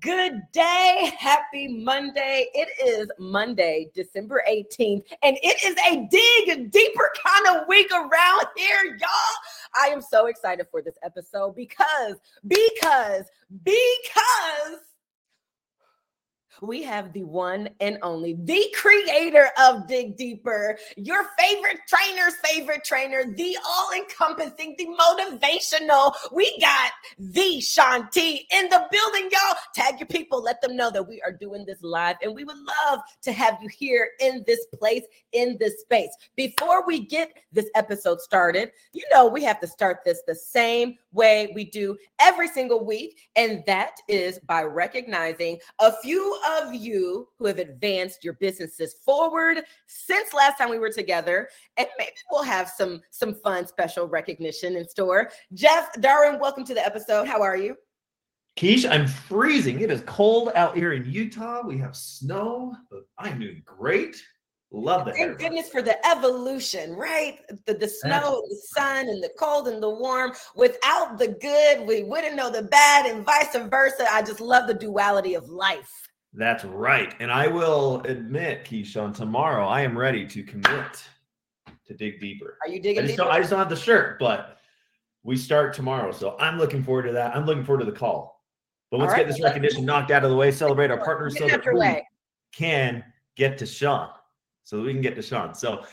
Good day. Happy Monday. It is Monday, December 18th, and it is a dig deeper kind of week around here, y'all. I am so excited for this episode because, because, because we have the one and only, the creator of Dig Deeper, your favorite trainer's favorite trainer, the all encompassing, the motivational. We got the Shaun T in the building, y'all. Tag your people, let them know that we are doing this live, and we would love to have you here in this place, in this space. Before we get this episode started, you know, we have to start this the same way we do every single week, and that is by recognizing a few of you who have advanced your businesses forward since last time we were together, and maybe we'll have some some fun special recognition in store. Jeff Darwin, welcome to the episode. How are you? Keish, I'm freezing. It is cold out here in Utah. We have snow, but I'm doing great. Love that. Thank goodness for the evolution, right? The, the snow, the sun, and the cold and the warm. Without the good, we wouldn't know the bad, and vice versa. I just love the duality of life. That's right. And I will admit, Keyshawn, tomorrow I am ready to commit to dig deeper. Are you digging I just, deeper? Don't, I just don't have the shirt, but we start tomorrow. So I'm looking forward to that. I'm looking forward to the call. But let's right, get this recognition knocked out of the way, celebrate our partners Get so that we way. can get to Shaun. So that we can get to Shaun. So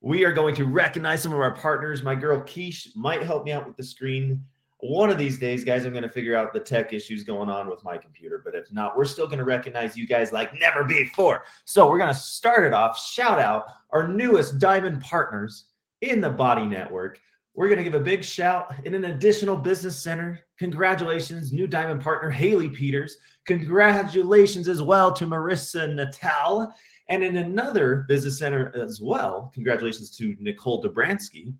we are going to recognize some of our partners. My girl Keish might help me out with the screen. One of these days, guys, I'm going to figure out the tech issues going on with my computer. But if not, we're still going to recognize you guys like never before. So we're going to start it off. Shout out our newest diamond partners in the Body Network. We're going to give a big shout in an additional business center. Congratulations, new diamond partner Haley Peters. Congratulations as well to Marissa Natal. And in another business center as well, congratulations to Nicole Dobransky.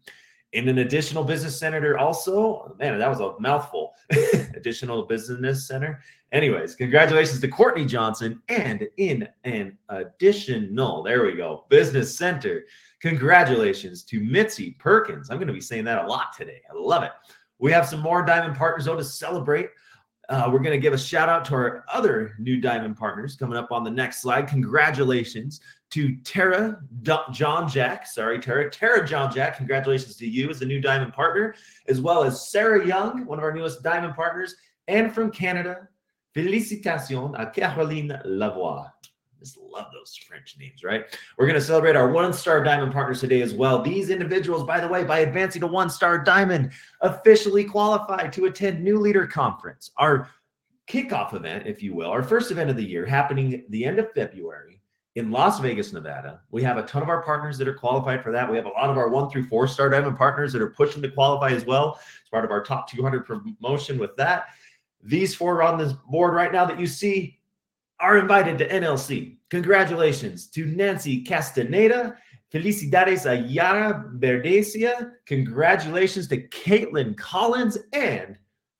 In an additional business center, also, man, that was a mouthful. additional business center. Anyways, congratulations to Courtney Johnson. And in an additional, there we go, business center, congratulations to Mitzi Perkins. I'm going to be saying that a lot today. I love it. We have some more diamond partners though to celebrate. Uh, we're going to give a shout out to our other new diamond partners coming up on the next slide. Congratulations to Tara D- John Jack. Sorry, Tara. Tara John Jack. Congratulations to you as a new diamond partner, as well as Sarah Young, one of our newest diamond partners, and from Canada, Félicitations à Caroline Lavoie. Just love those French names, right? We're going to celebrate our one star diamond partners today as well. These individuals, by the way, by advancing to one star diamond, officially qualified to attend New Leader Conference, our kickoff event, if you will, our first event of the year happening the end of February in Las Vegas, Nevada. We have a ton of our partners that are qualified for that. We have a lot of our one through four star diamond partners that are pushing to qualify as well. It's part of our top 200 promotion with that. These four are on this board right now that you see are invited to NLC. Congratulations to Nancy Castaneda. Felicidades a Yara Verdesia. Congratulations to Caitlin Collins. And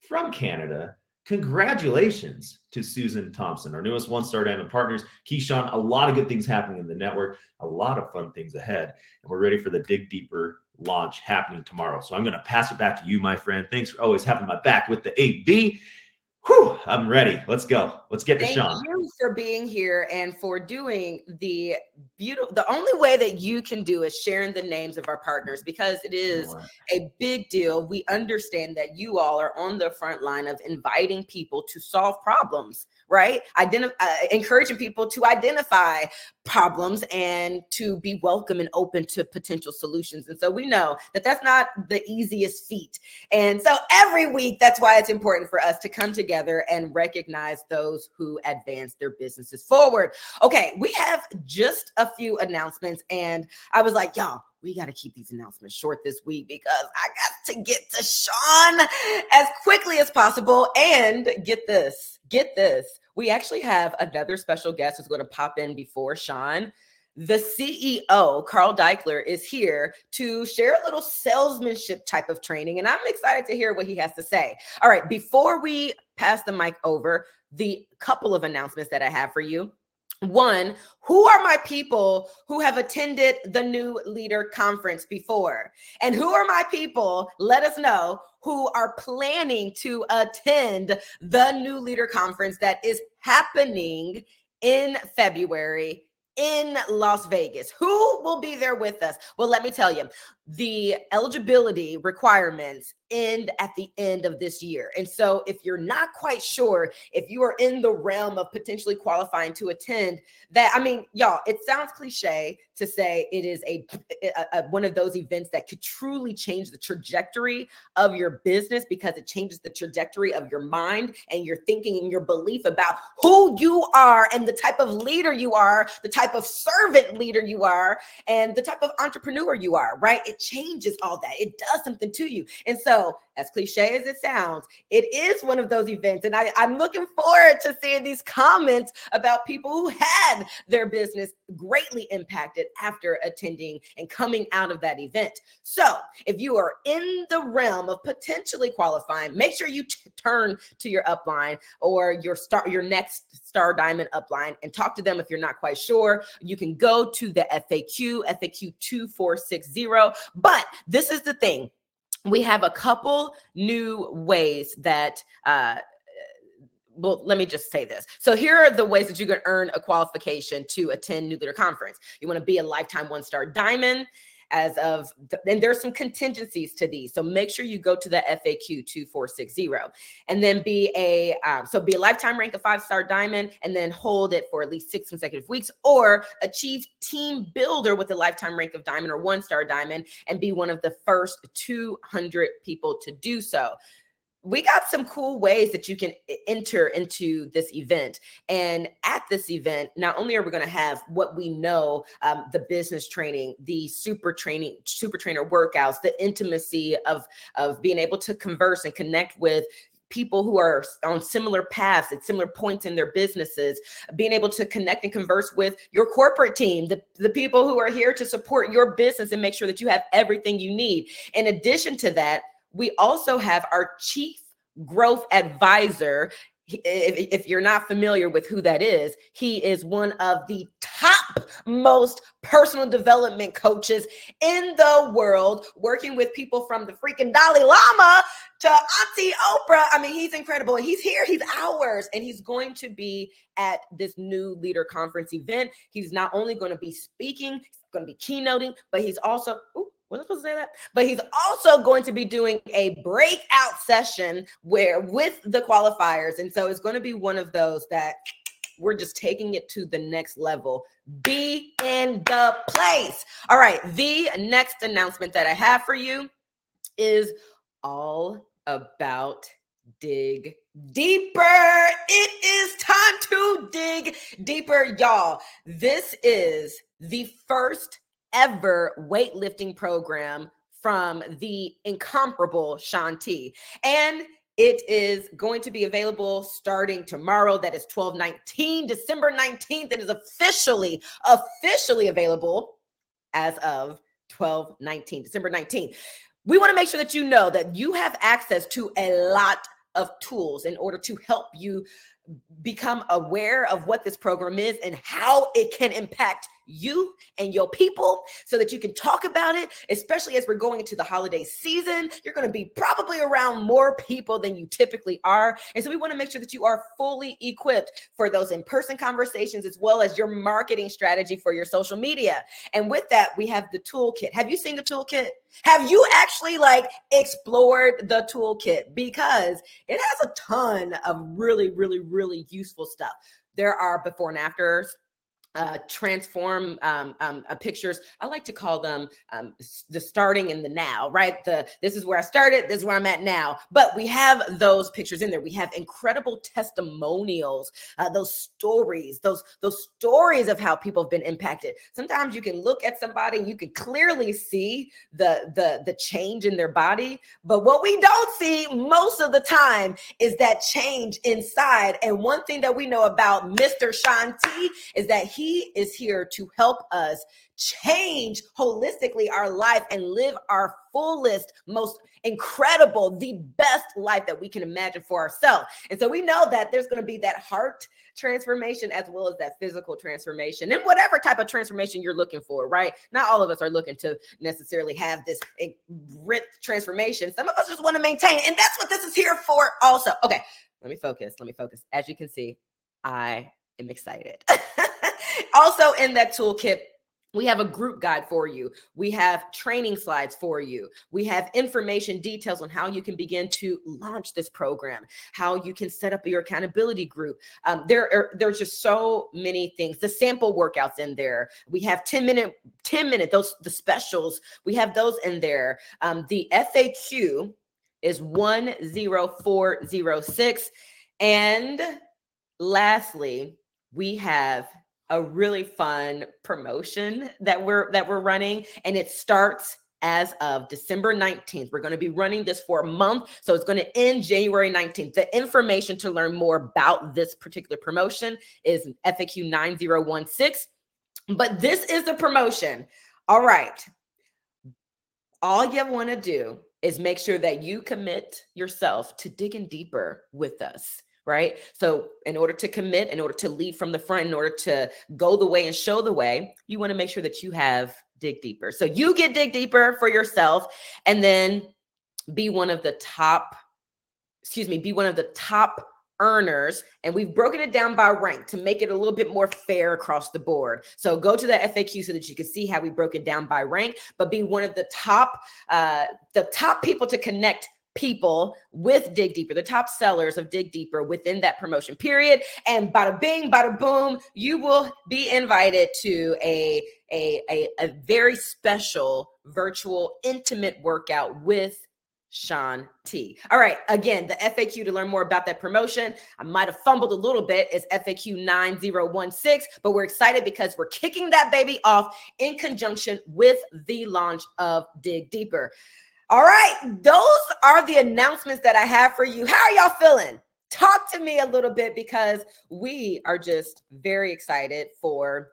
from Canada, congratulations to Susan Thompson, our newest one star diamond partners. Keyshawn, a lot of good things happening in the network, a lot of fun things ahead. And we're ready for the Dig Deeper launch happening tomorrow. So I'm going to pass it back to you, my friend. Thanks for always having my back with the AB. Whew, I'm ready. Let's go. Let's get to Thank Shaun. you for being here and for doing the beautiful. The only way that you can do is sharing the names of our partners because it is a big deal. We understand that you all are on the front line of inviting people to solve problems, right? Uh, encouraging people to identify problems and to be welcome and open to potential solutions. And so we know that that's not the easiest feat. And so every week, that's why it's important for us to come together and recognize those who advance their businesses forward. Okay, we have just a few announcements, and I was like, y'all, we got to keep these announcements short this week because I got to get to Shaun as quickly as possible. And get this, get this. We actually have another special guest who's going to pop in before Shaun. The CEO, Carl Daikeler, is here to share a little salesmanship type of training. And I'm excited to hear what he has to say. All right, before we pass the mic over, the couple of announcements that I have for you. One, who are my people who have attended the new leader conference before? And who are my people, let us know, who are planning to attend the new leader conference that is happening in February in Las Vegas. Who will be there with us? Well, let me tell you, the eligibility requirements end at the end of this year. And so, if you're not quite sure if you are in the realm of potentially qualifying to attend that, I mean, y'all, it sounds cliche to say it is a, a, a, one of those events that could truly change the trajectory of your business because it changes the trajectory of your mind and your thinking and your belief about who you are and the type of leader you are, the type of servant leader you are, and the type of entrepreneur you are, right? It changes all that. It does something to you. And so, as cliche as it sounds, it is one of those events. And I, I'm looking forward to seeing these comments about people who had their business greatly impacted after attending and coming out of that event. So, if you are in the realm of potentially qualifying, make sure you t- turn to your upline or your star, your next star diamond upline and talk to them if you're not quite sure. You can go to the FAQ, FAQ 2460. But this is the thing we have a couple new ways that uh, well, let me just say this. So here are the ways that you can earn a qualification to attend New Leader Conference. You want to be a lifetime one star diamond as of, and there's some contingencies to these. So make sure you go to the FAQ 2460 and then be a, um, so be a lifetime rank of five star diamond and then hold it for at least six consecutive weeks or achieve team builder with a lifetime rank of diamond or one star diamond and be one of the first 200 people to do so we got some cool ways that you can enter into this event. And at this event, not only are we going to have what we know um, the business training, the super training, super trainer workouts, the intimacy of, of being able to converse and connect with people who are on similar paths at similar points in their businesses, being able to connect and converse with your corporate team, the, the people who are here to support your business and make sure that you have everything you need. In addition to that, we also have our chief growth advisor. If, you're not familiar with who that is, he is one of the top most personal development coaches in the world, working with people from the freaking Dalai Lama to Auntie Oprah. I mean, he's incredible. He's here, he's ours, and he's going to be at this new leader conference event. He's not only going to be speaking, he's going to be keynoting, but he's also, ooh, wasn't supposed to say that, but he's also going to be doing a breakout session where with the qualifiers. And so it's going to be one of those that we're just taking it to the next level. Be in the place. All right. The next announcement that I have for you is all about dig deeper. It is time to dig deeper, y'all. This is the first ever weightlifting program from the incomparable Shaun T. And it is going to be available starting tomorrow. That is 12 19, December 19th. It is officially, officially available as of 12 19, December 19th. We want to make sure that you know that you have access to a lot of tools in order to help you become aware of what this program is and how it can impact you and your people so that you can talk about it, especially as we're going into the holiday season. You're going to be probably around more people than you typically are. And so we want to make sure that you are fully equipped for those in person conversations as well as your marketing strategy for your social media. And with that, we have the toolkit. Have you seen the toolkit? Have you actually like explored the toolkit? Because it has a ton of really, really, really useful stuff. There are before and afters uh, transform um, um, uh, pictures. I like to call them um, the starting and the now, right? The this is where I started, this is where I'm at now. But we have those pictures in there. We have incredible testimonials, uh, those stories, those those stories of how people have been impacted. Sometimes you can look at somebody and you can clearly see the the the change in their body, but what we don't see most of the time is that change inside. And one thing that we know about Mr. Shaun T is that he he is here to help us change holistically our life and live our fullest, most incredible, the best life that we can imagine for ourselves. And so we know that there's going to be that heart transformation as well as that physical transformation and whatever type of transformation you're looking for, right? Not all of us are looking to necessarily have this rich transformation. Some of us just want to maintain, and that's what this is here for also. Okay, let me focus. Let me focus. As you can see, I am excited. also in that toolkit we have a group guide for you. We have training slides for you. We have information details on how you can begin to launch this program, how you can set up your accountability group. Um, there are there's just so many things. The sample workouts in there. We have 10 minute, 10 minute, those the specials. We have those in there. Um, the FAQ is 10406. And lastly, we have a really fun promotion that we're that we're running and it starts as of December 19th. We're going to be running this for a month. So it's going to end January 19th. The information to learn more about this particular promotion is FAQ 9016. But this is the promotion. All right. All you want to do is make sure that you commit yourself to digging deeper with us right? So, in order to commit, in order to lead from the front, in order to go the way and show the way, you want to make sure that you have dig deeper. So, you get dig deeper for yourself and then be one of the top, excuse me, be one of the top earners and we've broken it down by rank to make it a little bit more fair across the board so go to the faq so that you can see how we broke it down by rank but be one of the top uh the top people to connect people with Dig Deeper, the top sellers of Dig Deeper within that promotion period. And bada bing, bada boom, you will be invited to a, a, a, a very special virtual intimate workout with Shaun T. All right, again, the FAQ to learn more about that promotion. I might have fumbled a little bit, is FAQ 9016, but we're excited because we're kicking that baby off in conjunction with the launch of Dig Deeper. All right, those are the announcements that I have for you. How are y'all feeling? Talk to me a little bit because we are just very excited for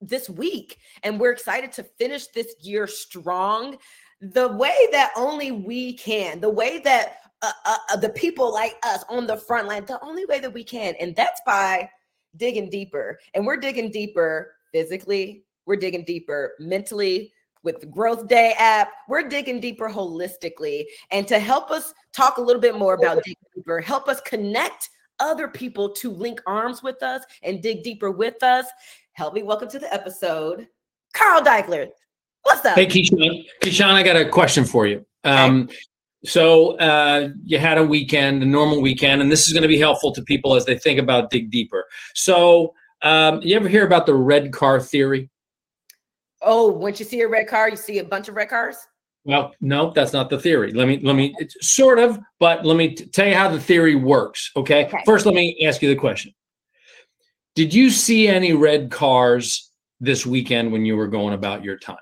this week and we're excited to finish this year strong the way that only we can, the way that uh, uh, uh the people like us on the front line, the only way that we can. And that's by digging deeper. And we're digging deeper physically, we're digging deeper mentally, with the Growth Day app. We're digging deeper holistically. And to help us talk a little bit more about Dig deeper, help us connect other people to link arms with us and dig deeper with us, help me welcome to the episode, Carl Daikeler. What's up? Hey, Keyshawn. Keyshawn, I got a question for you. Um, okay. So uh, you had a weekend, a normal weekend, and this is going to be helpful to people as they think about dig deeper. So um, you ever hear about the red car theory? Oh, once you see a red car, you see a bunch of red cars? Well, no, that's not the theory. Let me let me it's sort of, but let me t- tell you how the theory works. Okay? okay. First, let me ask you the question. Did you see any red cars this weekend when you were going about your time?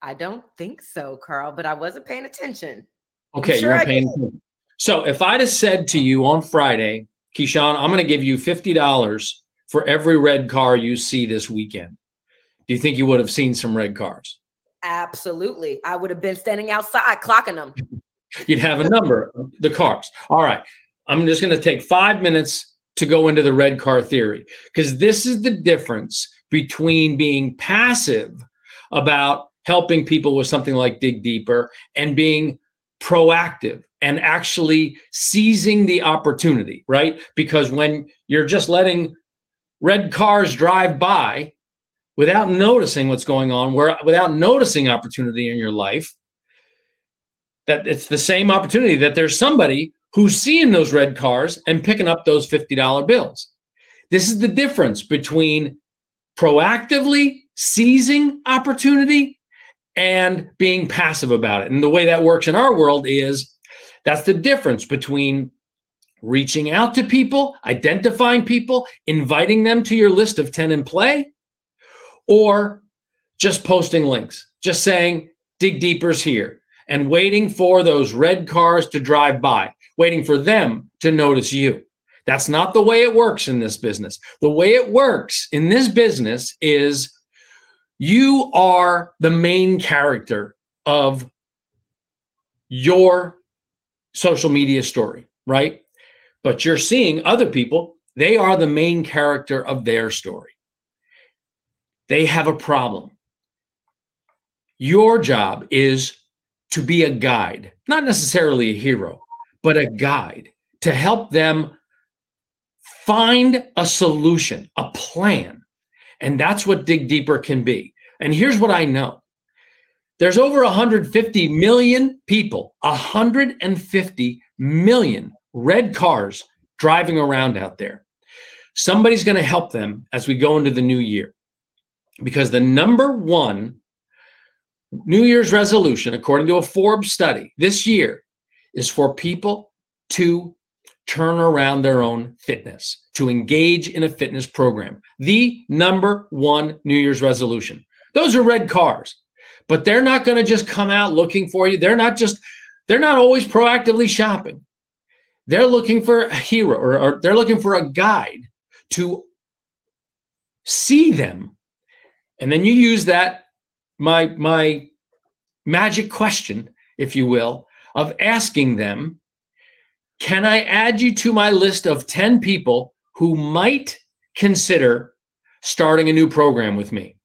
I don't think so, Carl, but I wasn't paying attention. Okay, sure you're paying attention. So if I'd have said to you on Friday, Keyshawn, I'm going to give you $50 for every red car you see this weekend do you think you would have seen some red cars? Absolutely. I would have been standing outside clocking them. You'd have a number of the cars. All right. I'm just going to take five minutes to go into the red car theory because this is the difference between being passive about helping people with something like Dig Deeper and being proactive and actually seizing the opportunity, right? Because when you're just letting red cars drive by, without noticing what's going on, where without noticing opportunity in your life, that it's the same opportunity that there's somebody who's seeing those red cars and picking up those $50 bills. This is the difference between proactively seizing opportunity and being passive about it. And the way that works in our world is that's the difference between reaching out to people, identifying people, inviting them to your list of 10 in play, or just posting links, just saying dig deeper's here and waiting for those red cars to drive by, waiting for them to notice you. That's not the way it works in this business. The way it works in this business is you are the main character of your social media story, right? But you're seeing other people, they are the main character of their story. They have a problem. Your job is to be a guide, not necessarily a hero, but a guide to help them find a solution, a plan. And that's what Dig Deeper can be. And here's what I know there's over 150 million people, 150 million red cars driving around out there. Somebody's going to help them as we go into the new year because the number one New Year's resolution, according to a Forbes study this year, is for people to turn around their own fitness, to engage in a fitness program. The number one New Year's resolution. Those are red cars, but they're not going to just come out looking for you. They're not just, they're not always proactively shopping. They're looking for a hero or, or they're looking for a guide to see them. And then you use that, my, my magic question, if you will, of asking them, can I add you to my list of 10 people who might consider starting a new program with me?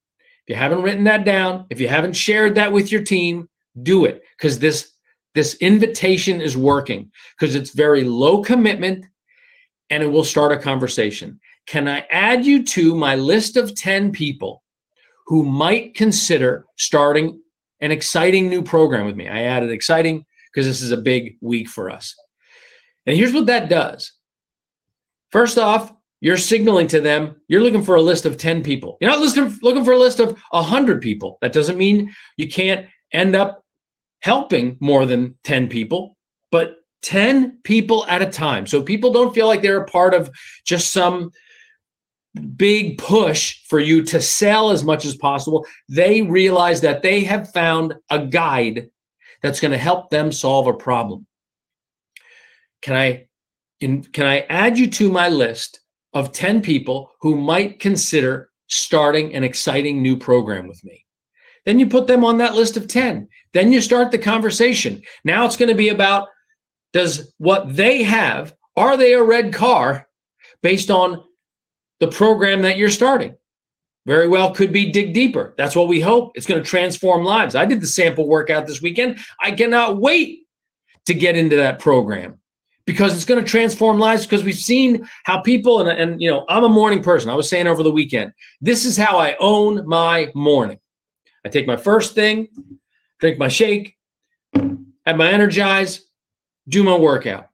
If you haven't written that down, if you haven't shared that with your team, do it because this this invitation is working because it's very low commitment and it will start a conversation. Can I add you to my list of 10 people who might consider starting an exciting new program with me? I added exciting because this is a big week for us. And here's what that does. First off, you're signaling to them you're looking for a list of 10 people. You're not looking, looking for a list of 100 people. That doesn't mean you can't end up helping more than 10 people, but 10 people at a time. So people don't feel like they're a part of just some big push for you to sell as much as possible. They realize that they have found a guide that's going to help them solve a problem. Can I in, can I add you to my list of 10 people who might consider starting an exciting new program with me. Then you put them on that list of 10. Then you start the conversation. Now it's going to be about does what they have, are they a red car based on the program that you're starting? Very well could be dig deeper. That's what we hope. It's going to transform lives. I did the sample workout this weekend. I cannot wait to get into that program because it's going to transform lives because we've seen how people and, and you know i'm a morning person i was saying over the weekend this is how i own my morning i take my first thing drink my shake have my energize do my workout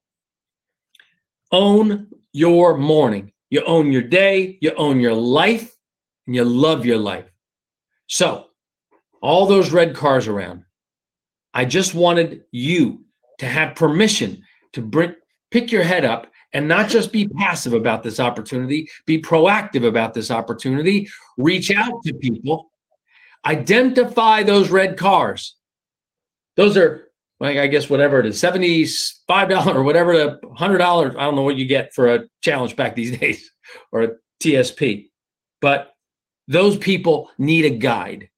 own your morning you own your day you own your life and you love your life so all those red cars around i just wanted you to have permission to bring pick your head up and not just be passive about this opportunity, be proactive about this opportunity, reach out to people, identify those red cars. Those are like I guess whatever it is, $75 or whatever the $100, I don't know what you get for a challenge pack these days or a TSP. But those people need a guide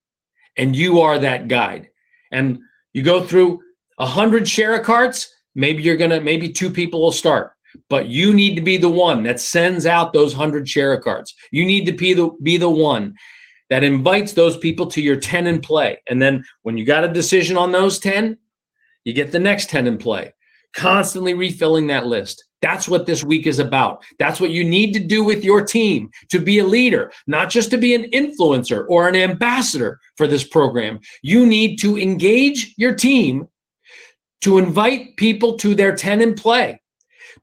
and you are that guide. And you go through a hundred share carts Maybe you're gonna, maybe two people will start, but you need to be the one that sends out those hundred share cards. You need to be the be the one that invites those people to your 10 and play. And then when you got a decision on those 10, you get the next 10 in play. Constantly refilling that list. That's what this week is about. That's what you need to do with your team to be a leader, not just to be an influencer or an ambassador for this program. You need to engage your team to invite people to their 10 in play,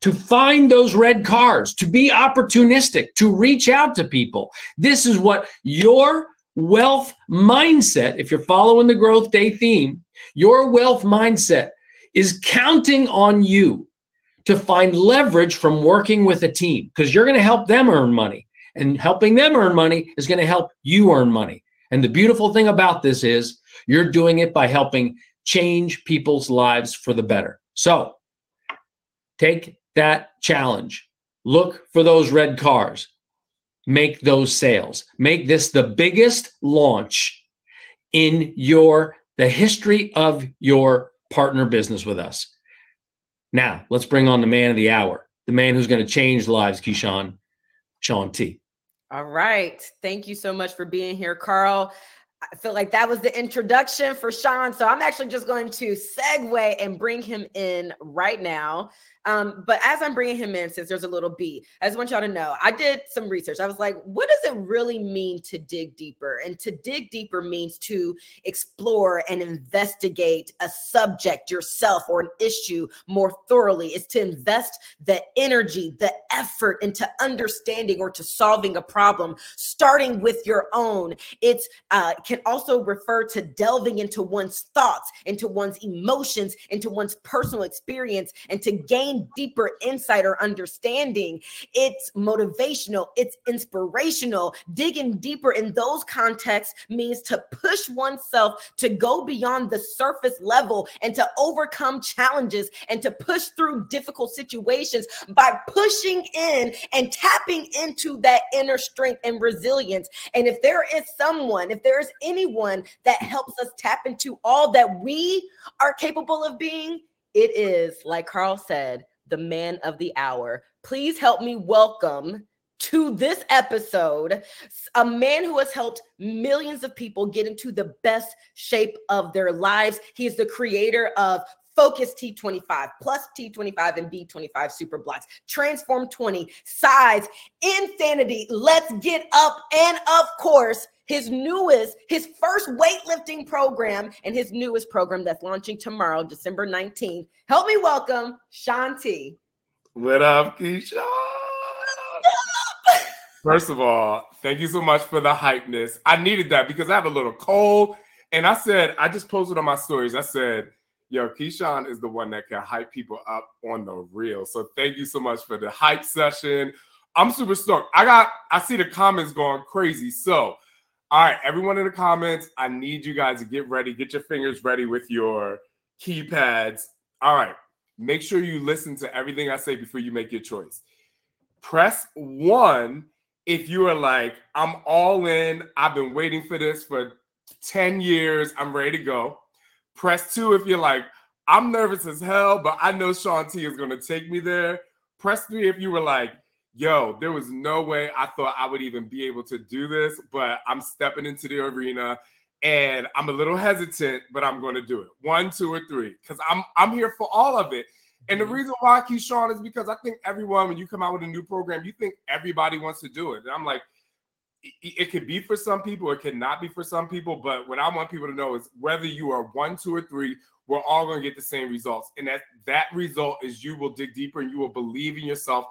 to find those red cards, to be opportunistic, to reach out to people. This is what your wealth mindset, if you're following the growth day theme, your wealth mindset is counting on you to find leverage from working with a team because you're going to help them earn money. And helping them earn money is going to help you earn money. And the beautiful thing about this is you're doing it by helping change people's lives for the better. So take that challenge. Look for those red cars. Make those sales. Make this the biggest launch in your the history of your partner business with us. Now, let's bring on the man of the hour, the man who's going to change lives, Keyshawn, Shaun T. All right. Thank you so much for being here, Carl. I feel like that was the introduction for Shaun. So I'm actually just going to segue and bring him in right now. Um, but as I'm bringing him in, since there's a little B, I just want y'all to know I did some research. I was like, what does it really mean to dig deeper? And to dig deeper means to explore and investigate a subject, yourself, or an issue more thoroughly. Is to invest the energy, the effort into understanding or to solving a problem, starting with your own. It uh, can also refer to delving into one's thoughts, into one's emotions, into one's personal experience, and to gain gain deeper insight or understanding. It's motivational, it's inspirational. Digging deeper in those contexts means to push oneself to go beyond the surface level and to overcome challenges and to push through difficult situations by pushing in and tapping into that inner strength and resilience. And if there is someone, if there is anyone that helps us tap into all that we are capable of being, it is, like Carl said, the man of the hour. Please help me welcome to this episode a man who has helped millions of people get into the best shape of their lives. He is the creator of Focus T25 plus T25 and B25 super blocks, Transform 20, Cize, insanity. Let's get up. And of course, his newest, his first weightlifting program, and his newest program that's launching tomorrow, December 19th. Help me welcome Shaun T. What up, Keisha? First of all, thank you so much for the hypeness. I needed that because I have a little cold. And I said, I just posted on my stories, I said, yo, Keyshawn is the one that can hype people up on the real. So thank you so much for the hype session. I'm super stoked. I got, I see the comments going crazy. So all right, everyone in the comments, I need you guys to get ready, get your fingers ready with your keypads. All right, make sure you listen to everything I say before you make your choice. Press one if you are like, I'm all in, I've been waiting for this for 10 years, I'm ready to go. Press two if you're like, I'm nervous as hell, but I know Shaun T is going to take me there. Press three if you were like, yo, there was no way I thought I would even be able to do this, but I'm stepping into the arena and I'm a little hesitant, but I'm going to do it. One, two, or three, because I'm I'm here for all of it. And the mm-hmm. reason why I keep Shaun is because I think everyone, when you come out with a new program, you think everybody wants to do it. And I'm like, it, it could be for some people, it cannot be for some people. But what I want people to know is whether you are one, two, or three, we're all going to get the same results. And that that result is you will dig deeper and you will believe in yourself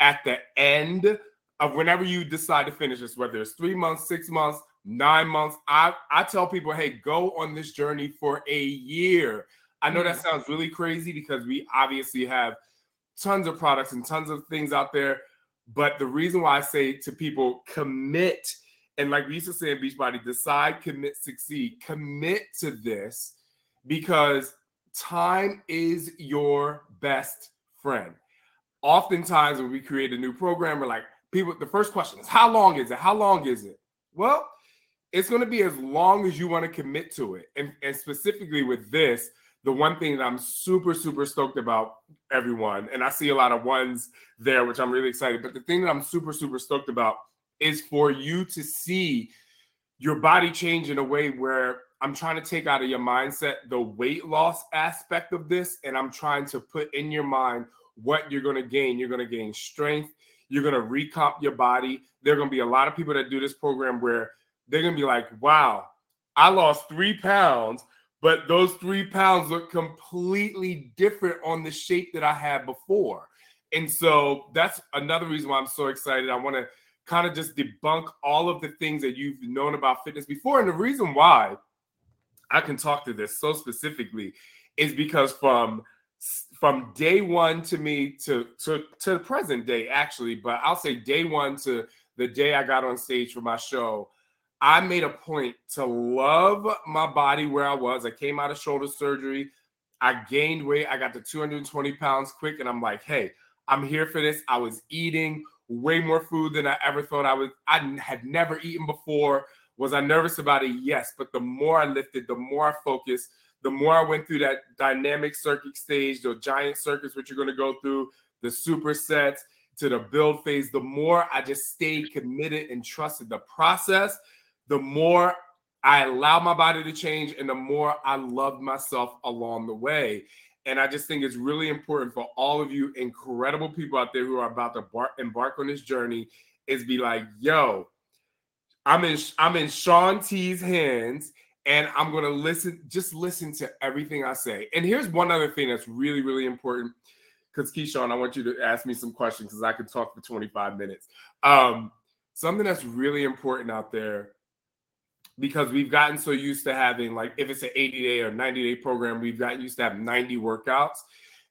at the end of whenever you decide to finish this, whether it's three months, six months, nine months, I, I tell people, hey, go on this journey for a year. I know that mm. sounds really crazy because we obviously have tons of products and tons of things out there. But the reason why I say to people, commit, and like we used to say in Beachbody, decide, commit, succeed, commit to this because time is your best friend oftentimes when we create a new program, we're like, people, the first question is, how long is it? How long is it? Well, it's going to be as long as you want to commit to it. And, and specifically with this, the one thing that I'm super, super stoked about, everyone, and I see a lot of ones there, which I'm really excited. But the thing that I'm super, super stoked about is for you to see your body change in a way where I'm trying to take out of your mindset the weight loss aspect of this, and I'm trying to put in your mind what you're going to gain. You're going to gain strength. You're going to recomp your body. There are going to be a lot of people that do this program where they're going to be like, wow, I lost three pounds, but those three pounds look completely different on the shape that I had before. And so that's another reason why I'm so excited. I want to kind of just debunk all of the things that you've known about fitness before. And the reason why I can talk to this so specifically is because from from day one to me to to to the present day actually but i'll say day one to the day i got on stage for my show i made a point to love my body where i was i came out of shoulder surgery i gained weight i got to 220 pounds quick and i'm like hey I'm here for this. I was eating way more food than I ever thought I was. I had never eaten before. Was I nervous about it? Yes. But the more I lifted, the more I focused, the more I went through that dynamic circuit stage, the giant circuits, which you're going to go through, the supersets to the build phase, the more I just stayed committed and trusted the process, the more I allowed my body to change and the more I loved myself along the way. And I just think it's really important for all of you incredible people out there who are about to bar- embark on this journey is be like, yo, I'm in I'm in Shaun T's hands and I'm going to listen just listen to everything I say. And here's one other thing that's really really important cuz Keyshawn, I want you to ask me some questions cuz I could talk for 25 minutes. Um something that's really important out there because we've gotten so used to having like if it's an 80 day or 90 day program, we've gotten used to have 90 workouts.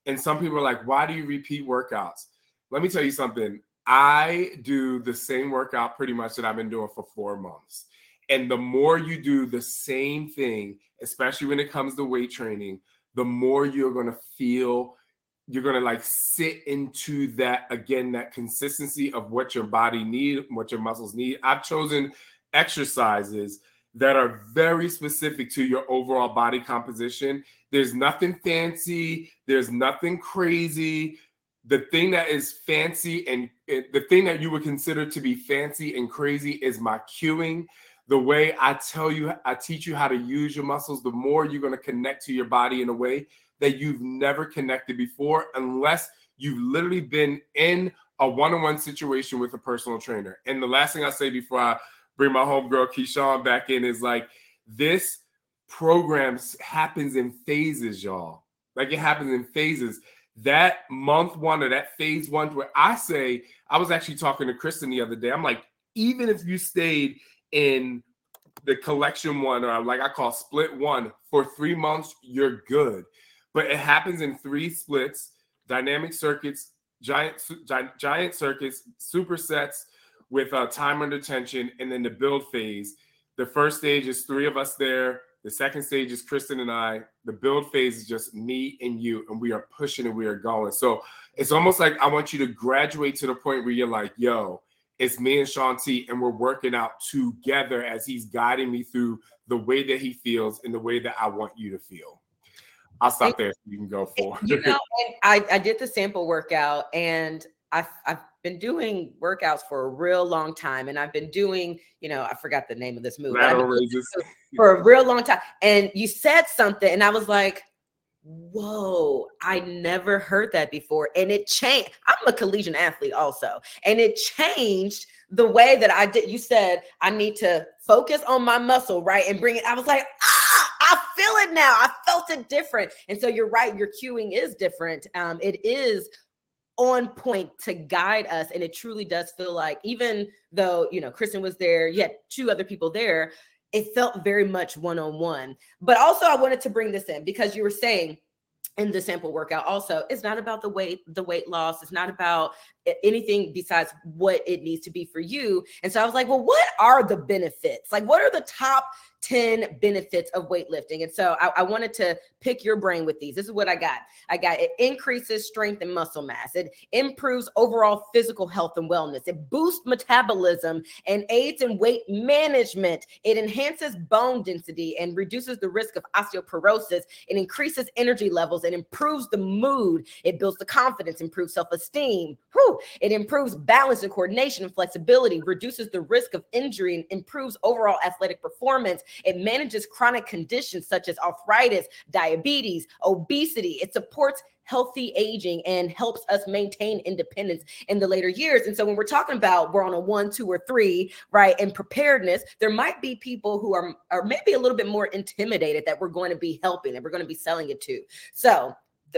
And some people are like, why do you repeat workouts? Let me tell you something. I do the same workout pretty much that I've been doing for four months. And the more you do the same thing, especially when it comes to weight training, the more you're going to feel you're going to like sit into that again that consistency of what your body need what your muscles need i've chosen exercises that are very specific to your overall body composition. There's nothing fancy, there's nothing crazy. The thing that is fancy and the thing that you would consider to be fancy and crazy is my cueing. The way I tell you, I teach you how to use your muscles, the more you're going to connect to your body in a way that you've never connected before, unless you've literally been in a one on one situation with a personal trainer. And the last thing I say before I bring my homegirl Keyshawn back in is like this program happens in phases, y'all. Like it happens in phases. That month one or that phase one, where I say, I was actually talking to Kristen the other day. I'm like, even if you stayed in the collection one, or like I call split one for three months, you're good. But it happens in three splits, dynamic circuits, giant giant circuits, supersets, with uh, time under tension and then the build phase. The first stage is three of us there. The second stage is Kristen and I. The build phase is just me and you, and we are pushing and we are going. So it's almost like I want you to graduate to the point where you're like, yo, it's me and Shaun T, and we're working out together as he's guiding me through the way that he feels and the way that I want you to feel. I'll stop there so you can go for. You know, I, I did the sample workout and I've, I've been doing workouts for a real long time and I've been doing, you know, I forgot the name of this move for a real long time. And you said something and I was like, whoa, I never heard that before. And it changed. I'm a collegiate athlete also. And it changed the way that I did. You said I need to focus on my muscle, right? And bring it. I was like, ah, I feel it now. I felt it different. And so you're right. Your cueing is different. Um, it is on point to guide us. And it truly does feel like, even though, you know, Kristen was there, had two other people there, it felt very much one on one. But also, I wanted to bring this in because you were saying, in the sample workout also it's not about the weight the weight loss it's not about anything besides what it needs to be for you. And so i was like well what are the benefits? Like what are the top 10 benefits of weightlifting. And so I, I, wanted to pick your brain with these. This is what I got. I got it increases strength and muscle mass, it improves overall physical health and wellness, it boosts metabolism and aids in weight management, it enhances bone density and reduces the risk of osteoporosis, it increases energy levels, it improves the mood, it builds the confidence, improves self esteem, it improves balance and coordination and flexibility, reduces the risk of injury, and improves overall athletic performance it manages chronic conditions such as arthritis, diabetes, obesity. It supports healthy aging and helps us maintain independence in the later years. And so when we're talking about we're on a one, two, or three, right, and preparedness, there might be people who are, are maybe a little bit more intimidated that we're going to be helping and we're going to be selling it to. So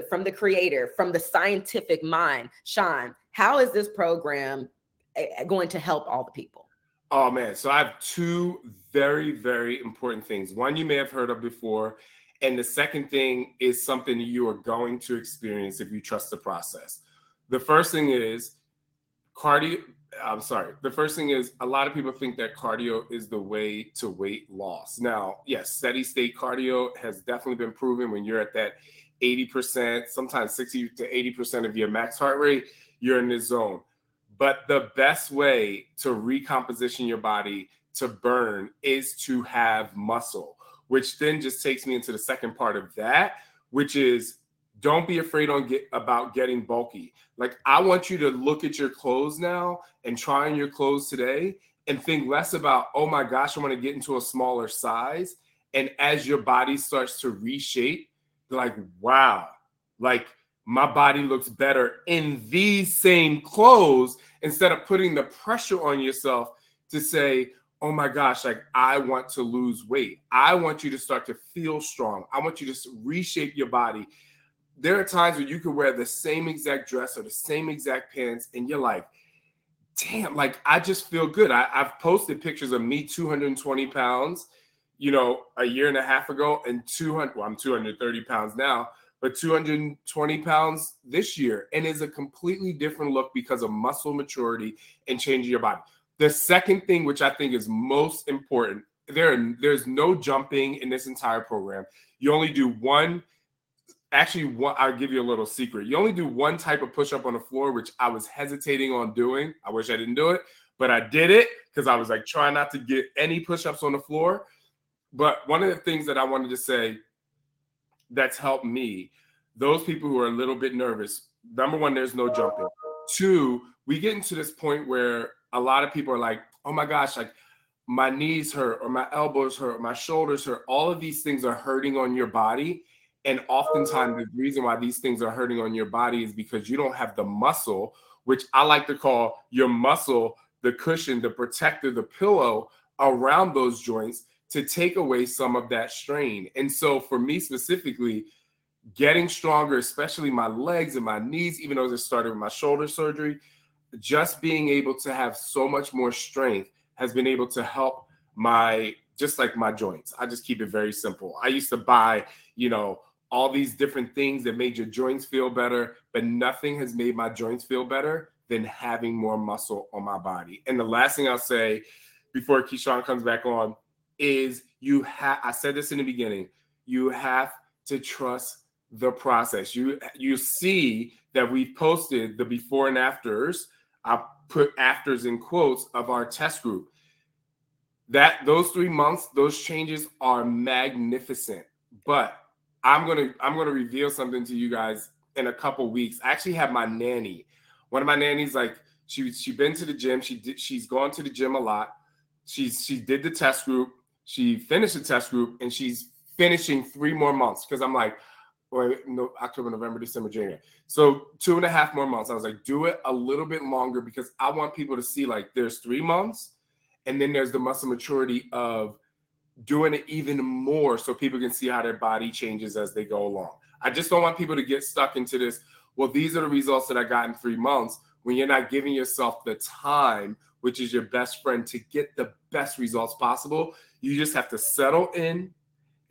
from the creator, from the scientific mind, Shaun, how is this program eh, eh, going to help all the people? Oh man, so I have two very, very important things. One you may have heard of before, and the second thing is something you are going to experience if you trust the process. The first thing is cardio. I'm sorry. The first thing is a lot of people think that cardio is the way to weight loss. Now, yes, steady state cardio has definitely been proven when you're at that 80%, sometimes 60 to 80% of your max heart rate you're in this zone. But the best way to recomposition your body to burn is to have muscle, which then just takes me into the second part of that, which is don't be afraid on get about getting bulky. Like I want you to look at your clothes now and try on your clothes today and think less about, oh my gosh, I want to get into a smaller size. And as your body starts to reshape, like, wow, like my body looks better in these same clothes instead of putting the pressure on yourself to say, oh my gosh, like I want to lose weight. I want you to start to feel strong. I want you to reshape your body. There are times where you can wear the same exact dress or the same exact pants, and you're like, damn, like I just feel good. I, have posted pictures of me 220 pounds, you know, a year and a half ago, and 200, well, I'm 230 pounds now, but 220 pounds this year. And is a completely different look because of muscle maturity and changing your body. The second thing, which I think is most important, there there's no jumping in this entire program. You only do one actually what I'll give you a little secret. You only do one type of push up on the floor, which I was hesitating on doing. I wish I didn't do it, but I did it because I was like trying not to get any push ups on the floor. But one of the things that I wanted to say that's helped me, those people who are a little bit nervous, number one, there's no jumping. Two, we get into this point where a lot of people are like, oh my gosh, like my knees hurt or my elbows hurt, or my shoulders hurt. All of these things are hurting on your body and oftentimes, the reason why these things are hurting on your body is because you don't have the muscle, which I like to call your muscle, the cushion, the protector, the pillow around those joints to take away some of that strain. And so, for me specifically, getting stronger, especially my legs and my knees, even though it started with my shoulder surgery, just being able to have so much more strength has been able to help my just like my joints. I just keep it very simple. I used to buy, you know, all these different things that made your joints feel better, but nothing has made my joints feel better than having more muscle on my body. And the last thing I'll say before Keyshawn comes back on is you have I said this in the beginning, you have to trust the process. You you see that we've posted the before and afters. I put afters in quotes of our test group. That those three months, those changes are magnificent. But I'm gonna I'm gonna reveal something to you guys in a couple weeks. I actually have my nanny. One of my nannies, like she she been to the gym. She did she's gone to the gym a lot. She's she did the test group. She finished the test group, and she's finishing three more months because I'm like, wait, no, October, November, December, January. So two and a half more months. I was like, do it a little bit longer because I want people to see like there's three months, and then there's the muscle maturity of doing it even more so people can see how their body changes as they go along. I just don't want people to get stuck into this. Well, these are the results that I got in three months when you're not giving yourself the time, which is your best friend, to get the best results possible. You just have to settle in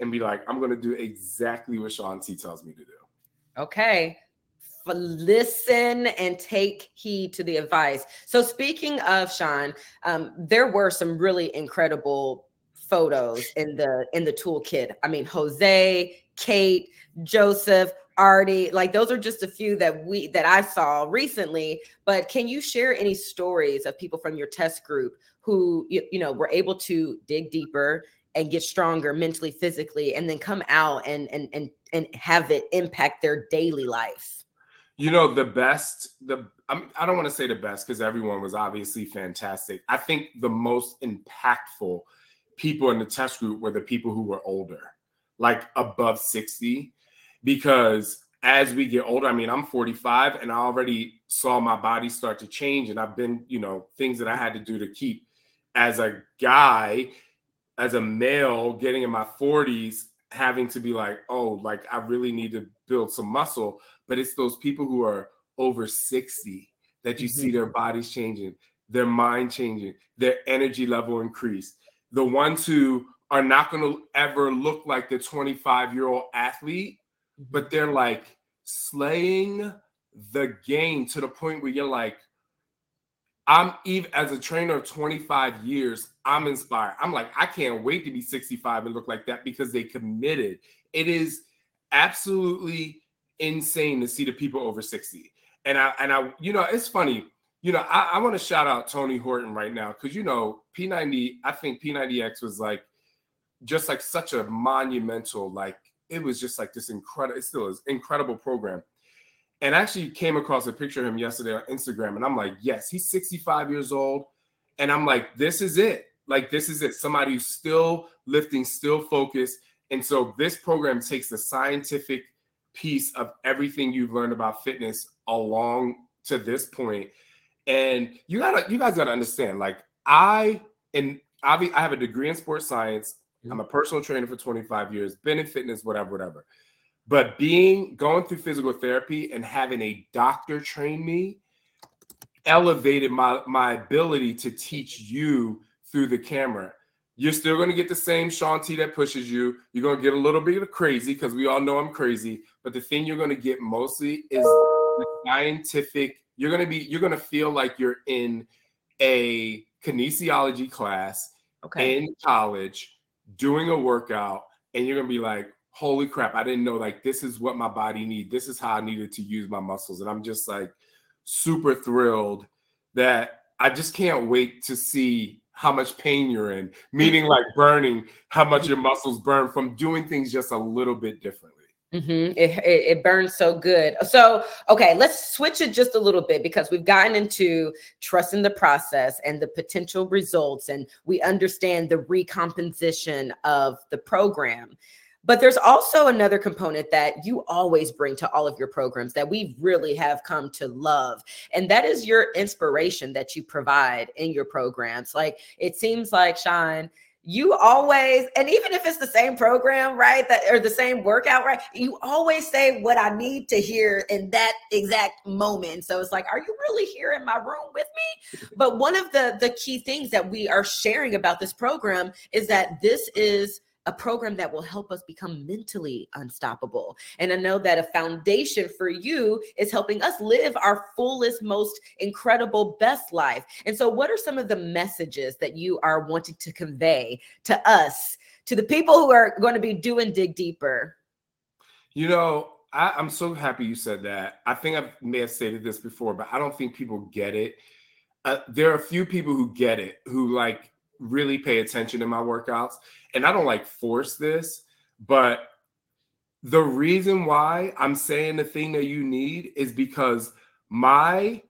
and be like, I'm going to do exactly what Shaun T tells me to do. Okay. Listen and take heed to the advice. So, speaking of Shaun, um, there were some really incredible photos in the in the toolkit. I mean, Jose, Kate, Joseph, Artie, like those are just a few that we that I saw recently. But can you share any stories of people from your test group who you, you know were able to dig deeper and get stronger mentally, physically, and then come out and and and and have it impact their daily life? You know, the best, the I'm, I don't want to say the best because everyone was obviously fantastic. I think the most impactful people in the test group were the people who were older, like above 60, because as we get older, I mean, I'm 45 and I already saw my body start to change. And I've been, you know, things that I had to do to keep as a guy, as a male, getting in my 40s, having to be like, oh, like I really need to build some muscle. But it's those people who are over 60 that you mm-hmm. see their bodies changing, their mind changing, their energy level increase the ones who are not going to ever look like the 25 year old athlete, but they're like slaying the game to the point where you're like, I'm even as a trainer of 25 years, I'm inspired. I'm like, I can't wait to be 65 and look like that because they committed. It is absolutely insane to see the people over 60. And I and I, you know, it's funny. You know, I, I want to shout out Tony Horton right now because you know P90. I think P90X was like just like such a monumental, like it was just like this incredible. It still is incredible program. And I actually came across a picture of him yesterday on Instagram, and I'm like, yes, he's 65 years old, and I'm like, this is it. Like this is it. Somebody who's still lifting, still focused. And so this program takes the scientific piece of everything you've learned about fitness along to this point. And you gotta, you guys gotta understand, like I and I have a degree in sports science. Mm-hmm. I'm a personal trainer for 25 years, been in fitness, whatever, whatever. But being going through physical therapy and having a doctor train me elevated my my ability to teach you through the camera. You're still going to get the same Shaun T that pushes you. You're going to get a little bit of crazy because we all know I'm crazy. But the thing you're going to get mostly is the scientific. You're going to be. You're going to feel like you're in a kinesiology class okay. in college doing a workout, and you're going to be like, "Holy crap! I didn't know like this is what my body need. This is how I needed to use my muscles." And I'm just like super thrilled that I just can't wait to see how much pain you're in, meaning like burning, how much your muscles burn from doing things just a little bit differently. Mm-hmm. It, it, it, burns so good. So, okay, let's switch it just a little bit because we've gotten into trusting the process and the potential results, and we understand the recomposition of the program. But there's also another component that you always bring to all of your programs that we really have come to love. And that is your inspiration that you provide in your programs. Like it seems like, Shaun, you always, and even if it's the same program, right, that or the same workout, right, you always say what I need to hear in that exact moment. So it's like, are you really here in my room with me? But one of the the key things that we are sharing about this program is that this is a program that will help us become mentally unstoppable. And I know that a foundation for you is helping us live our fullest, most incredible, best life. And so, what are some of the messages that you are wanting to convey to us, to the people who are going to be doing Dig Deeper? You know, I, am so happy you said that. I think I may have stated this before, but I don't think people get it. Uh, there are a few people who get it, who like really pay attention to my workouts. And I don't like force this, but the reason why I'm saying the thing that you need is because my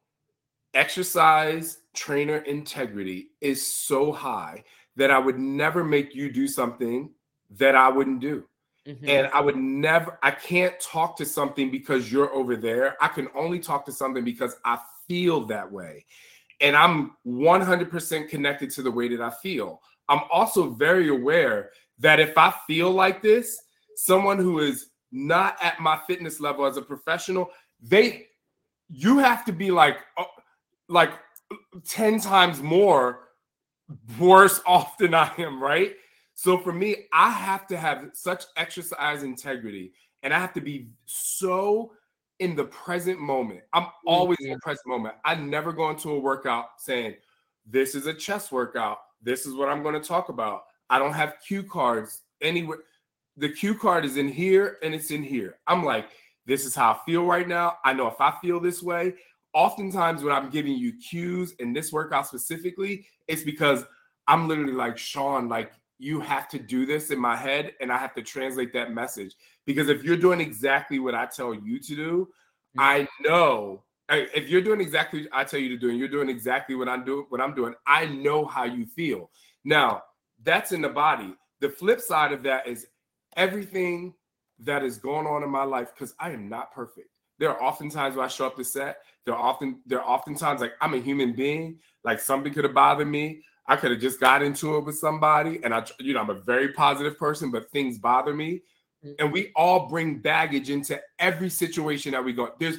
exercise trainer integrity is so high that I would never make you do something that I wouldn't do. Mm-hmm. And I would never, I can't talk to something because you're over there. I can only talk to something because I feel that way and I'm 100% connected to the way that I feel. I'm also very aware that if I feel like this, someone who is not at my fitness level as a professional, they you have to be like uh, like 10 times more worse off than I am, right? So for me, I have to have such exercise integrity and I have to be so in the present moment. I'm always mm-hmm. in the present moment. I never go into a workout saying, This is a chest workout. This is what I'm going to talk about. I don't have cue cards anywhere. The cue card is in here and it's in here. I'm like, This is how I feel right now. I know if I feel this way, oftentimes when I'm giving you cues in this workout specifically, it's because I'm literally like, Shaun, like, you have to do this in my head and I have to translate that message. Because if you're doing exactly what I tell you to do, mm-hmm. I know if you're doing exactly what I tell you to do and you're doing exactly what I'm doing, what I'm doing, I know how you feel. Now, that's in the body. The flip side of that is everything that is going on in my life because I am not perfect. There are often times where I show up to set. There are often there are often times like I'm a human being. Like something could have bothered me. I could have just got into it with somebody, and I, you know, I'm a very positive person, but things bother me. Mm-hmm. And we all bring baggage into every situation that we go. There's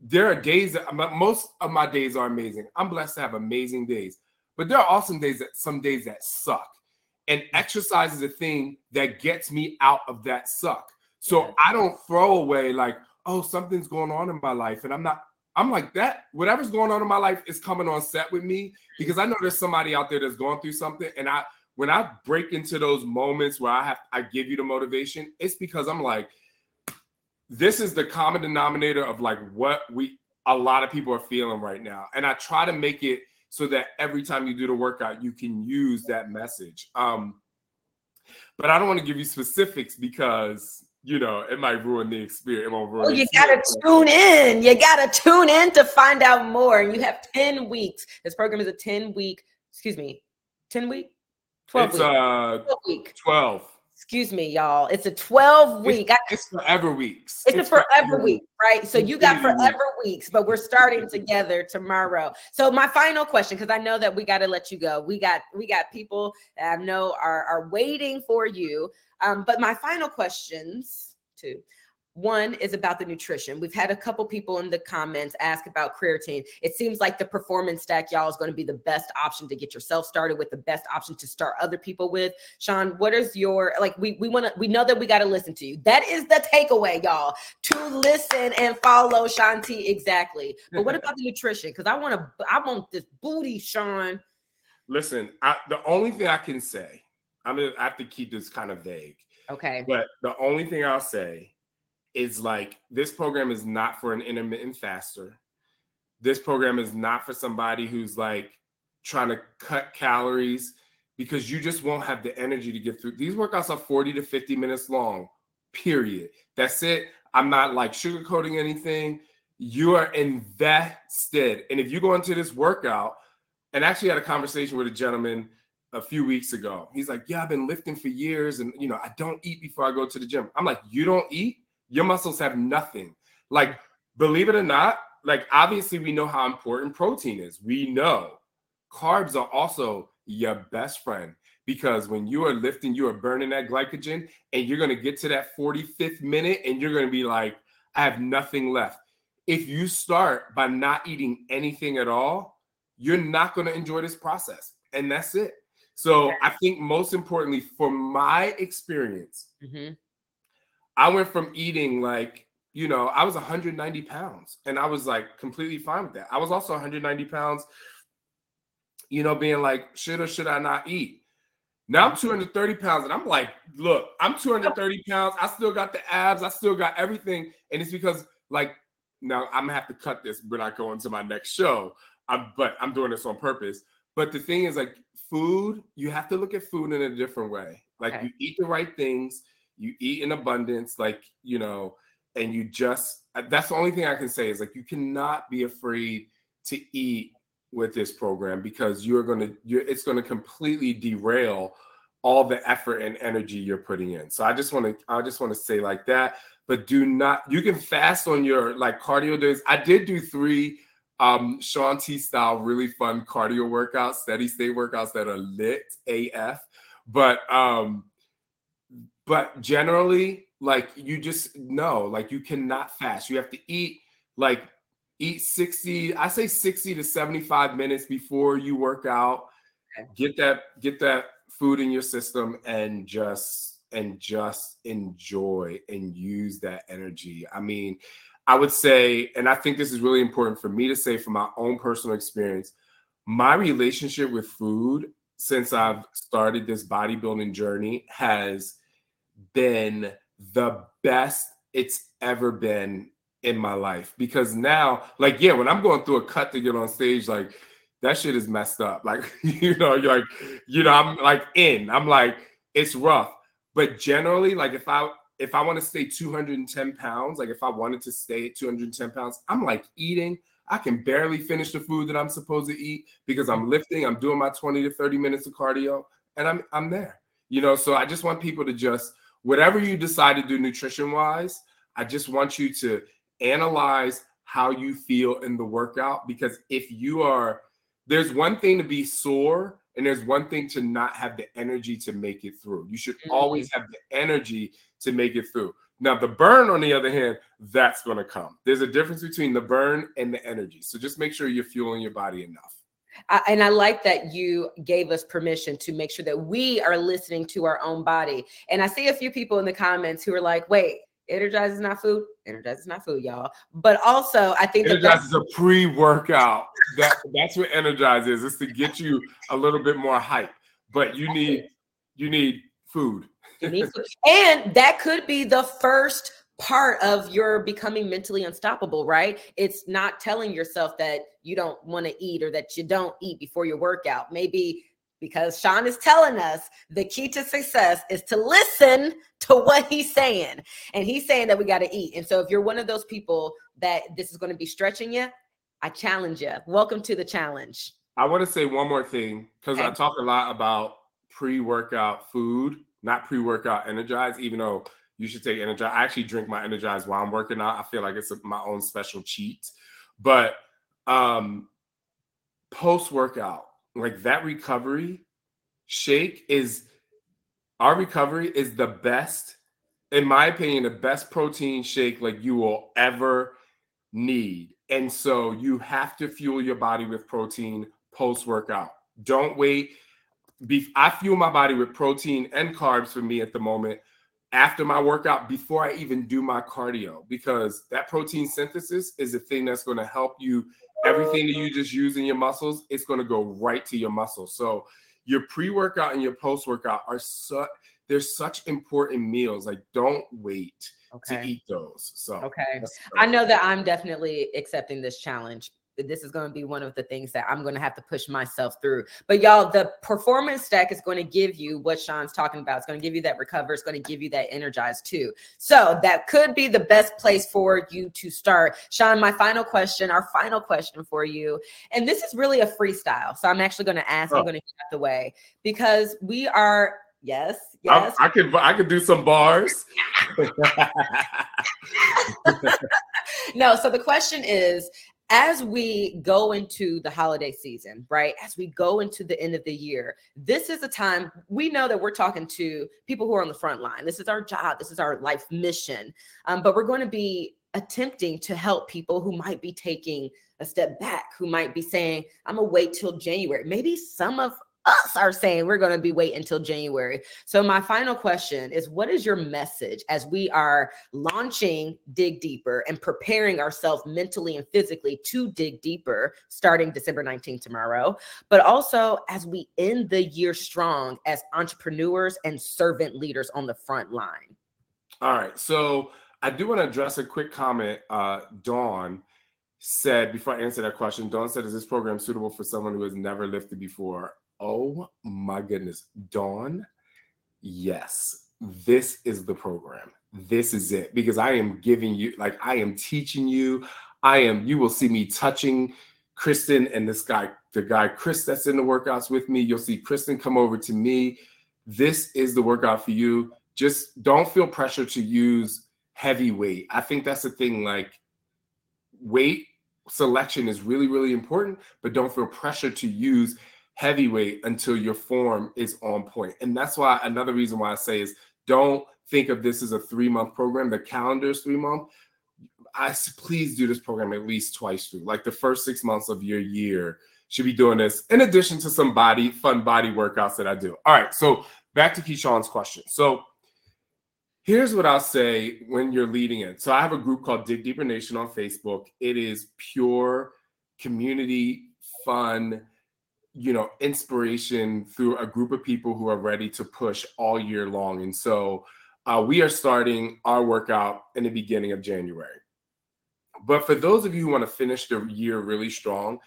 there are days that most of my days are amazing. I'm blessed to have amazing days, but there are also days that some days that suck. And mm-hmm. exercise is a thing that gets me out of that suck. So. I don't throw away like, oh, something's going on in my life, and I'm not. I'm like that. Whatever's going on in my life is coming on set with me because I know there's somebody out there that's going through something, and I when I break into those moments where I have I give you the motivation, it's because I'm like, this is the common denominator of like what we a lot of people are feeling right now. And I try to make it so that every time you do the workout, you can use that message. Um, but I don't want to give you specifics because you know it might ruin the experience. Ruin. Oh, you gotta tune in. You gotta tune in to find out more. And you have ten weeks. This program is a ten week. Excuse me, ten week, twelve it's, week. Uh, 12 week. Twelve. Excuse me, y'all. It's a 12 week. It's, it's forever weeks. It's, it's a forever, forever week, right? So you got forever weeks, but we're starting together tomorrow. So my final question, because I know that we got to let you go. We got we got people that I know are are waiting for you. Um, but my final questions too one is about the nutrition. We've had a couple people in the comments ask about creatine. It seems like the performance stack, y'all, is going to be the best option to get yourself started with, the best option to start other people with. Shaun, what is your like? We we want to we know that we got to listen to you. That is the takeaway, y'all, to listen and follow Shaun T exactly. But what about the nutrition? Because I want to I want this booty, Shaun. Listen, I, the only thing I can say, I'm gonna I have to keep this kind of vague. Okay. But the only thing I'll say is like this program is not for an intermittent faster. This program is not for somebody who's like trying to cut calories because you just won't have the energy to get through. These workouts are 40 to 50 minutes long, period. That's it. I'm not like sugarcoating anything. You are invested. And if you go into this workout, and actually had a conversation with a gentleman a few weeks ago. He's like, Yeah, I've been lifting for years and you know, I don't eat before I go to the gym. I'm like, You don't eat? Your muscles have nothing. Like, believe it or not, like obviously we know how important protein is. We know carbs are also your best friend because when you are lifting, you are burning that glycogen and you're going to get to that 45th minute and you're going to be like, I have nothing left. If you start by not eating anything at all, you're not going to enjoy this process. And that's it. So I think most importantly, for my experience, mm-hmm. I went from eating like, you know, I was 190 pounds and I was like completely fine with that. I was also 190 pounds, you know, being like, should or should I not eat? Now I'm 230 pounds and I'm like, look, I'm 230 pounds. I still got the abs. I still got everything. And it's because, like, now I'm gonna have to cut this when I go into my next show. I'm, but I'm doing this on purpose. But the thing is, like, food, you have to look at food in a different way. Like, okay. you eat the right things you eat in abundance, like, you know, and you just, that's the only thing I can say is like, you cannot be afraid to eat with this program because you're going to, you're, it's going to completely derail all the effort and energy you're putting in. So I just want to, I just want to say like that, but do not, you can fast on your like cardio days. I did do three um Shaun T style really fun cardio workouts, steady state workouts that are lit AF. But um but generally like you just know like you cannot fast. You have to eat like eat 60 i say 60 to 75 minutes before you work out. Get that get that food in your system and just and just enjoy and use that energy. I mean i would say and i think this is really important for me to say from my own personal experience my relationship with food since i've started this bodybuilding journey has been the best it's ever been in my life because now, like, yeah, when I'm going through a cut to get on stage, like that shit is messed up. Like, you know, you're like, you know, I'm like in, I'm like, it's rough. But generally, like if I if I want to stay 210 pounds, like if I wanted to stay at 210 pounds, I'm like eating. I can barely finish the food that I'm supposed to eat because I'm lifting, I'm doing my 20 to 30 minutes of cardio, and I'm I'm there. You know, so I just want people to just whatever you decide to do nutrition wise, I just want you to analyze how you feel in the workout because if you are there's one thing to be sore and there's one thing to not have the energy to make it through. You should mm-hmm. always have the energy to make it through. Now, the burn, on the other hand, that's going to come. There's a difference between the burn and the energy. So just make sure you're fueling your body enough. I, and I like that you gave us permission to make sure that we are listening to our own body. And I see a few people in the comments who are like, wait, Energize is not food. Energize is not food, y'all. But also, I think Energize is a pre-workout. That that's what Energize is. It's to get you a little bit more hype. But you need you need food. You need food. and that could be the first part of your becoming mentally unstoppable, right? It's not telling yourself that you don't want to eat or that you don't eat before your workout. Maybe because Shaun is telling us the key to success is to listen to what he's saying. And he's saying that we got to eat. And so if you're one of those people that this is going to be stretching you, I challenge you. Welcome to the challenge. I want to say one more thing because okay. I talk a lot about pre-workout food, not pre-workout energize, even though you should take energize. I actually drink my energize while I'm working out. I feel like it's a, my own special cheat. But um post-workout, like that recovery shake is our recovery is the best, in my opinion, the best protein shake like you will ever need. And so you have to fuel your body with protein post workout. Don't wait. I fuel my body with protein and carbs for me at the moment after my workout before I even do my cardio because that protein synthesis is the thing that's going to help you. Everything that you just use in your muscles, it's going to go right to your muscles. So your pre-workout and your post-workout are such they're such important meals. Like don't wait okay. to eat those. So okay. I know that I'm definitely accepting this challenge this is going to be one of the things that I'm going to have to push myself through. But y'all, the performance stack is going to give you what Shaun's talking about. It's going to give you that recover. It's going to give you that energize too. So that could be the best place for you to start. Shaun, my final question, our final question for you, and this is really a freestyle. So I'm actually going to ask. Oh. I'm going to get out the way because we are. Yes, yes. I, I could I could do some bars. no, so the question is as we go into the holiday season, right? As we go into the end of the year, this is a time we know that we're talking to people who are on the front line. This is our job, this is our life mission. Um, but we're going to be attempting to help people who might be taking a step back, who might be saying, I'm gonna wait till January. Maybe some of us are saying we're going to be waiting until January. So my final question is what is your message as we are launching Dig Deeper and preparing ourselves mentally and physically to dig deeper starting December 19th tomorrow, but also as we end the year strong as entrepreneurs and servant leaders on the front line? All right. So I do want to address a quick comment uh Dawn said before I answer that question, Dawn said, Is this program suitable for someone who has never lifted before? Oh my goodness. Dawn, yes, this is the program. This is it because I am giving you, like, I am teaching you. I am, you will see me touching Kristen and this guy, the guy Chris that's in the workouts with me. You'll see Kristen come over to me. This is the workout for you. Just don't feel pressure to use heavy weight. I think that's the thing. Like, weight selection is really, really important, but don't feel pressure to use heavyweight until your form is on point. And that's why another reason why I say is don't think of this as a three month program. The calendar is three month. I please do this program at least twice through. Like the first six months of your year should be doing this in addition to some body fun body workouts that I do. All right, so back to Keyshawn's question. So here's what I'll say when you're leading it. So I have a group called Dig Deeper Nation on Facebook. It is pure community fun you know inspiration through a group of people who are ready to push all year long. And so uh, we are starting our workout in the beginning of january. But for those of you who want to finish the year really strong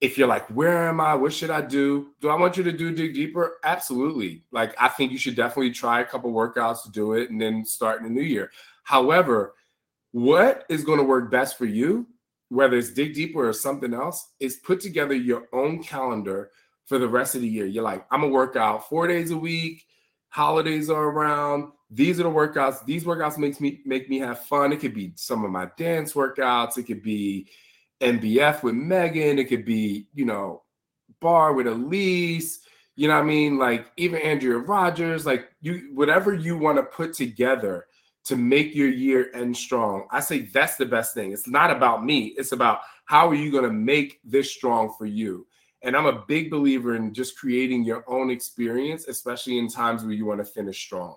if you're like where am i? What should i do? Do i want you to do dig deeper? Absolutely. Like i think you should definitely try a couple workouts to do it and then start in the new year. However what is going to work best for you whether it's dig deeper or something else, is put together your own calendar for the rest of the year. You're like, I'm gonna work out four days a week, holidays are around. These are the workouts. These workouts makes me make me have fun. It could be some of my dance workouts, it could be MBF with Megan, it could be, you know, bar with Elise, you know what I mean? Like even Andrea Rogers, like you whatever you want to put together to make your year end strong. I say that's the best thing. It's not about me, it's about how are you going to make this strong for you. And I'm a big believer in just creating your own experience, especially in times where you want to finish strong.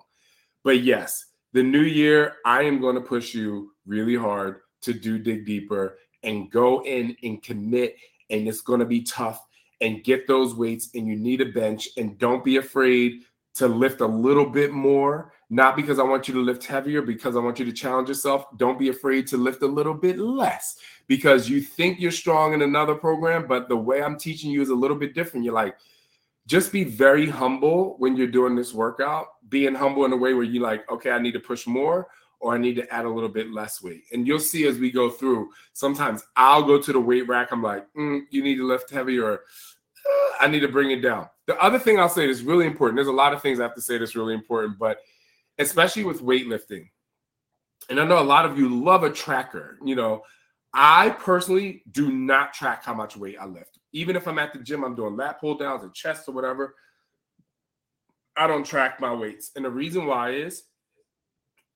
But yes, the new year, I am going to push you really hard to do dig deeper and go in and commit. And it's going to be tough and get those weights. And you need a bench. And don't be afraid to lift a little bit more, not because I want you to lift heavier, because I want you to challenge yourself. Don't be afraid to lift a little bit less because you think you're strong in another program, but the way I'm teaching you is a little bit different. You're like, just be very humble when you're doing this workout, being humble in a way where you're like, okay, I need to push more or I need to add a little bit less weight. And you'll see as we go through, sometimes I'll go to the weight rack. I'm like, mm, you need to lift heavy or uh, I need to bring it down. The other thing I'll say is really important. There's a lot of things I have to say that's really important, but especially with weightlifting. And I know a lot of you love a tracker. You know, I personally do not track how much weight I lift even if I'm at the gym, I'm doing lat pull downs and chest or whatever. I don't track my weights. And the reason why is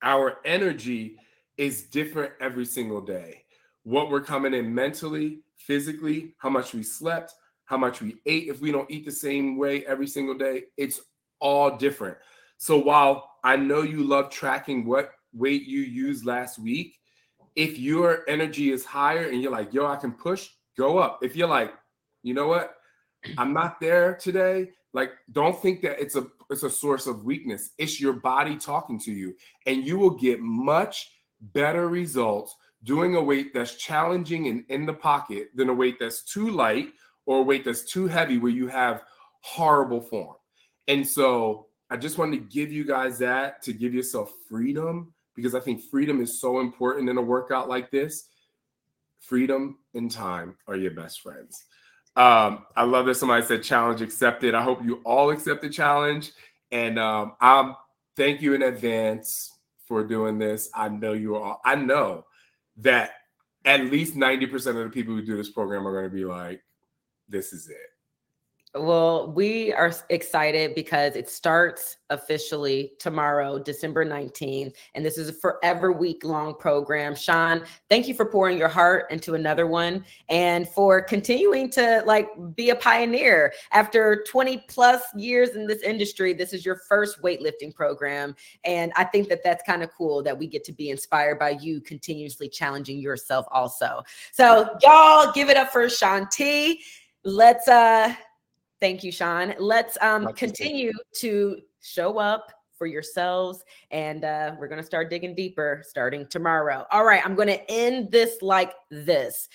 our energy is different every single day. What we're coming in mentally, physically, how much we slept, how much we ate. If we don't eat the same way every single day, it's all different. So while I know you love tracking what weight you used last week, if your energy is higher and you're like, yo, I can push, go up. If you're like, you know what? I'm not there today. Like, don't think that it's a it's a source of weakness. It's your body talking to you, and you will get much better results doing a weight that's challenging and in the pocket than a weight that's too light or a weight that's too heavy where you have horrible form. And so I just wanted to give you guys that to give yourself freedom because I think freedom is so important in a workout like this. Freedom and time are your best friends. Um, I love that somebody said challenge accepted. I hope you all accept the challenge. And um, I'm thank you in advance for doing this. I know you all, I know that at least 90% of the people who do this program are going to be like, this is it. Well, we are excited because it starts officially tomorrow, December 19th. And this is a forever week long program. Shaun, thank you for pouring your heart into another one and for continuing to like be a pioneer. After 20 plus years in this industry, this is your first weightlifting program. And I think that that's kind of cool that we get to be inspired by you continuously challenging yourself also. So, y'all give it up for Shaun T. Let's uh Thank you, Shaun. Let's um, continue to show up for yourselves. And uh, we're going to start digging deeper starting tomorrow. All right. I'm going to end this like this.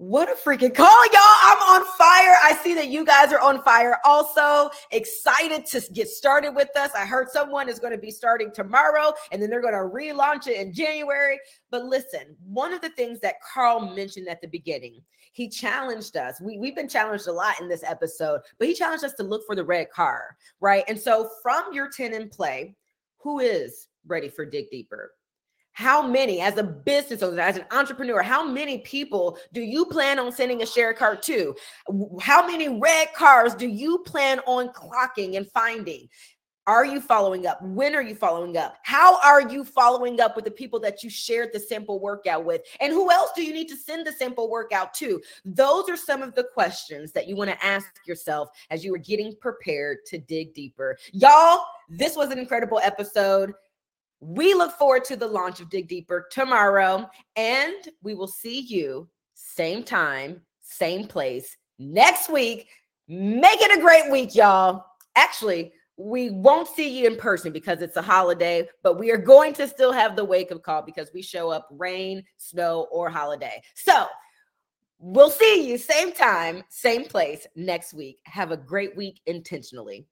What a freaking call, y'all. I'm on fire. I see that you guys are on fire also. Excited to get started with us. I heard someone is going to be starting tomorrow and then they're going to relaunch it in January. But listen, one of the things that Carl mentioned at the beginning, he challenged us. We, we've been challenged a lot in this episode, but he challenged us to look for the red car, right? And so from your 10 in play, who is ready for Dig Deeper? How many as a business owner as an entrepreneur how many people do you plan on sending a share card to how many red cars do you plan on clocking and finding are you following up? When are you following up? How are you following up with the people that you shared the simple workout with? And who else do you need to send the simple workout to? Those are some of the questions that you want to ask yourself as you are getting prepared to dig deeper. Y'all, this was an incredible episode. We look forward to the launch of Dig Deeper tomorrow, and we will see you same time, same place next week. Make it a great week, y'all. Actually, we won't see you in person because it's a holiday, but we are going to still have the wake up call because we show up rain, snow, or holiday. So we'll see you same time, same place next week. Have a great week intentionally.